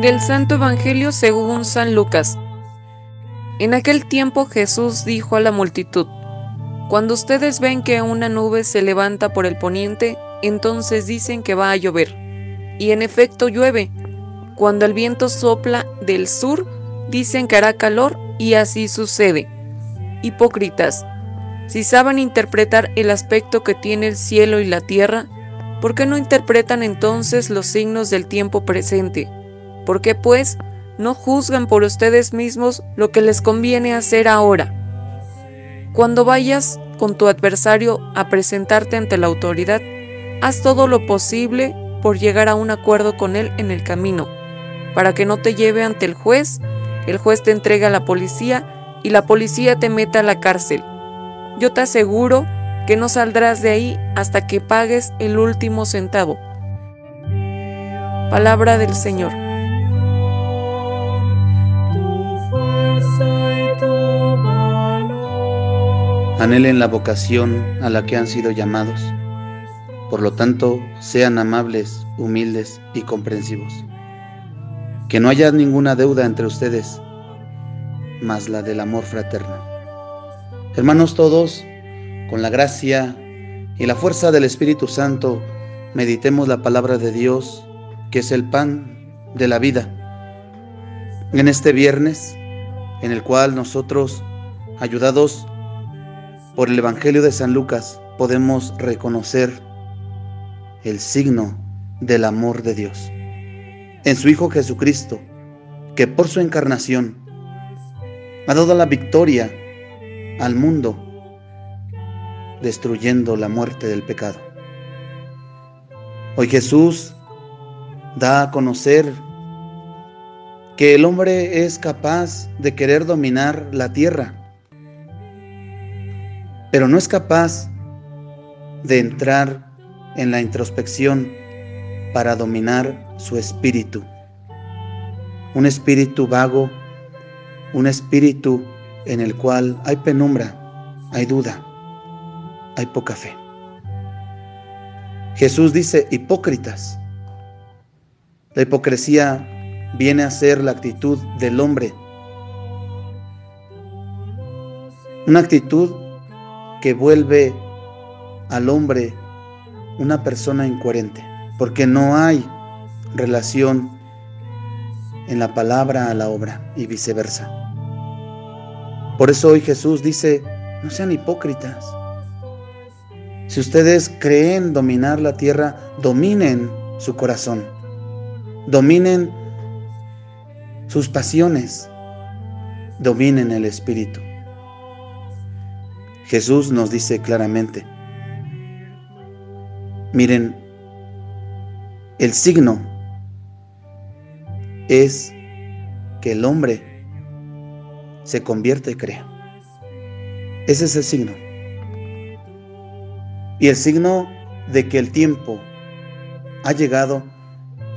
Del Santo Evangelio según San Lucas. En aquel tiempo Jesús dijo a la multitud, Cuando ustedes ven que una nube se levanta por el poniente, entonces dicen que va a llover. Y en efecto llueve. Cuando el viento sopla del sur, dicen que hará calor y así sucede. Hipócritas, si saben interpretar el aspecto que tiene el cielo y la tierra, ¿por qué no interpretan entonces los signos del tiempo presente? ¿Por qué pues no juzgan por ustedes mismos lo que les conviene hacer ahora? Cuando vayas con tu adversario a presentarte ante la autoridad, haz todo lo posible por llegar a un acuerdo con él en el camino, para que no te lleve ante el juez, el juez te entregue a la policía y la policía te meta a la cárcel yo te aseguro que no saldrás de ahí hasta que pagues el último centavo. Palabra del Señor. Anhelen la vocación a la que han sido llamados. Por lo tanto, sean amables, humildes y comprensivos. Que no haya ninguna deuda entre ustedes, más la del amor fraterno. Hermanos todos, con la gracia y la fuerza del Espíritu Santo, meditemos la palabra de Dios, que es el pan de la vida. En este viernes, en el cual nosotros, ayudados por el Evangelio de San Lucas, podemos reconocer el signo del amor de Dios en su Hijo Jesucristo, que por su encarnación ha dado la victoria al mundo, destruyendo la muerte del pecado. Hoy Jesús da a conocer que el hombre es capaz de querer dominar la tierra, pero no es capaz de entrar en la introspección para dominar su espíritu. Un espíritu vago, un espíritu en el cual hay penumbra, hay duda, hay poca fe. Jesús dice, hipócritas. La hipocresía viene a ser la actitud del hombre. Una actitud que vuelve al hombre una persona incoherente, porque no hay relación en la palabra a la obra y viceversa. Por eso hoy Jesús dice, no sean hipócritas. Si ustedes creen dominar la tierra, dominen su corazón, dominen sus pasiones, dominen el espíritu. Jesús nos dice claramente, miren, el signo es que el hombre se convierte y crea. Ese es el signo. Y el signo de que el tiempo ha llegado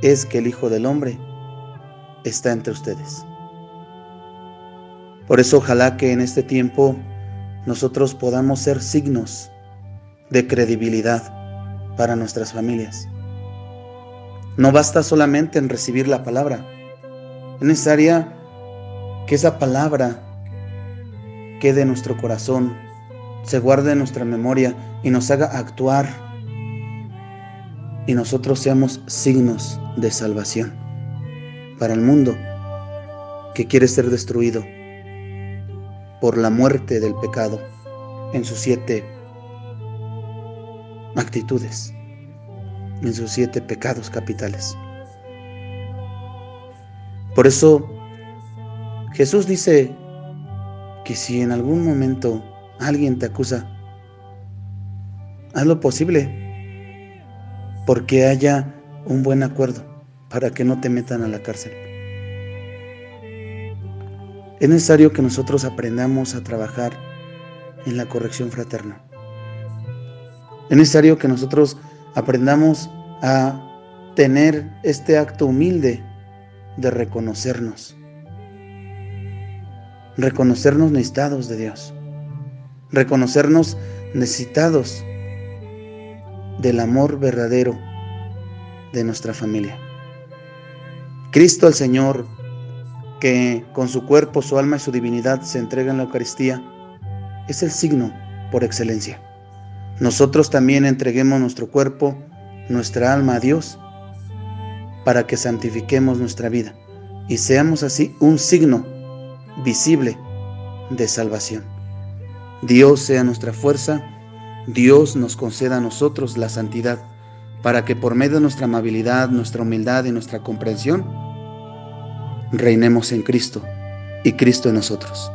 es que el Hijo del Hombre está entre ustedes. Por eso ojalá que en este tiempo nosotros podamos ser signos de credibilidad para nuestras familias. No basta solamente en recibir la palabra, es necesaria que esa palabra quede en nuestro corazón, se guarde en nuestra memoria y nos haga actuar y nosotros seamos signos de salvación para el mundo que quiere ser destruido por la muerte del pecado en sus siete actitudes, en sus siete pecados capitales. Por eso Jesús dice que si en algún momento alguien te acusa, haz lo posible porque haya un buen acuerdo para que no te metan a la cárcel. Es necesario que nosotros aprendamos a trabajar en la corrección fraterna. Es necesario que nosotros aprendamos a tener este acto humilde de reconocernos reconocernos necesitados de Dios, reconocernos necesitados del amor verdadero de nuestra familia. Cristo el Señor, que con su cuerpo, su alma y su divinidad se entrega en la Eucaristía, es el signo por excelencia. Nosotros también entreguemos nuestro cuerpo, nuestra alma a Dios, para que santifiquemos nuestra vida y seamos así un signo visible de salvación. Dios sea nuestra fuerza, Dios nos conceda a nosotros la santidad, para que por medio de nuestra amabilidad, nuestra humildad y nuestra comprensión, reinemos en Cristo y Cristo en nosotros.